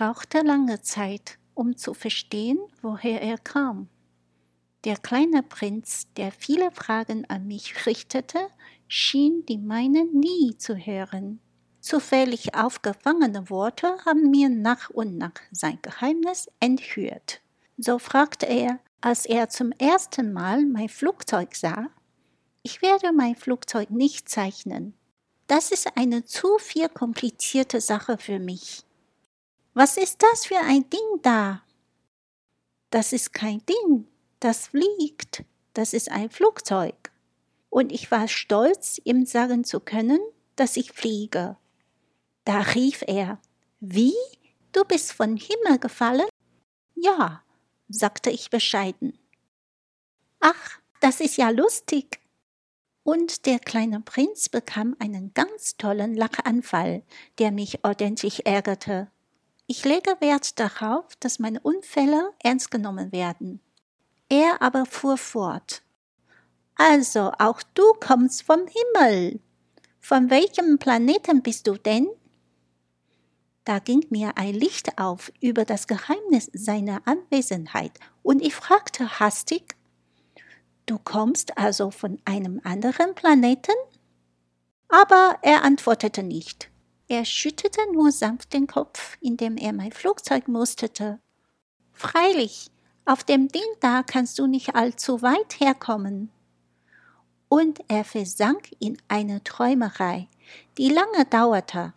brauchte lange Zeit, um zu verstehen, woher er kam. Der kleine Prinz, der viele Fragen an mich richtete, schien die meinen nie zu hören. Zufällig aufgefangene Worte haben mir nach und nach sein Geheimnis enthüllt. So fragte er, als er zum ersten Mal mein Flugzeug sah, ich werde mein Flugzeug nicht zeichnen. Das ist eine zu viel komplizierte Sache für mich. Was ist das für ein Ding da? Das ist kein Ding, das fliegt, das ist ein Flugzeug. Und ich war stolz, ihm sagen zu können, dass ich fliege. Da rief er, wie? Du bist von Himmel gefallen? Ja, sagte ich bescheiden. Ach, das ist ja lustig. Und der kleine Prinz bekam einen ganz tollen Lachanfall, der mich ordentlich ärgerte. Ich lege Wert darauf, dass meine Unfälle ernst genommen werden. Er aber fuhr fort. Also, auch du kommst vom Himmel. Von welchem Planeten bist du denn? Da ging mir ein Licht auf über das Geheimnis seiner Anwesenheit, und ich fragte hastig Du kommst also von einem anderen Planeten? Aber er antwortete nicht. Er schüttete nur sanft den Kopf, indem er mein Flugzeug musterte. Freilich, auf dem Ding da kannst du nicht allzu weit herkommen. Und er versank in eine Träumerei, die lange dauerte.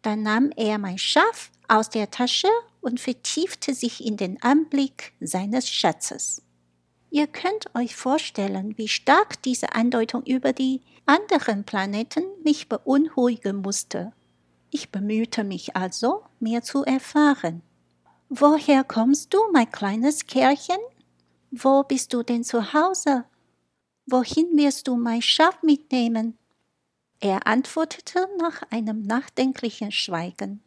Dann nahm er mein Schaf aus der Tasche und vertiefte sich in den Anblick seines Schatzes. Ihr könnt euch vorstellen, wie stark diese Andeutung über die anderen Planeten mich beunruhigen musste. Ich bemühte mich also, mehr zu erfahren. Woher kommst du, mein kleines Kerlchen? Wo bist du denn zu Hause? Wohin wirst du mein Schaf mitnehmen? Er antwortete nach einem nachdenklichen Schweigen.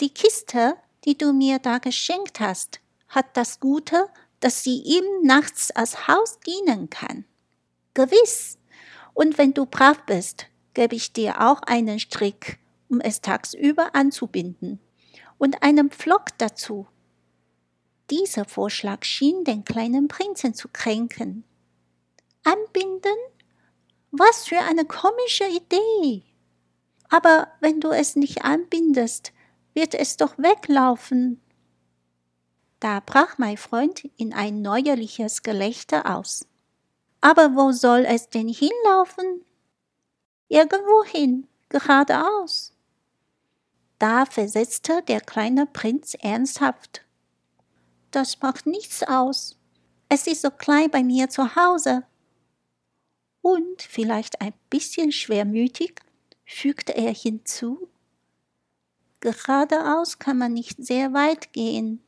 Die Kiste, die du mir da geschenkt hast, hat das Gute, dass sie ihm nachts als Haus dienen kann. Gewiss. Und wenn du brav bist, gebe ich dir auch einen Strick, um es tagsüber anzubinden und einen Pflock dazu. Dieser Vorschlag schien den kleinen Prinzen zu kränken. Anbinden? Was für eine komische Idee! Aber wenn du es nicht anbindest, wird es doch weglaufen. Da brach mein Freund in ein neuerliches Gelächter aus. Aber wo soll es denn hinlaufen? Irgendwohin, geradeaus. Da versetzte der kleine Prinz ernsthaft. Das macht nichts aus. Es ist so klein bei mir zu Hause. Und vielleicht ein bisschen schwermütig fügte er hinzu. Geradeaus kann man nicht sehr weit gehen.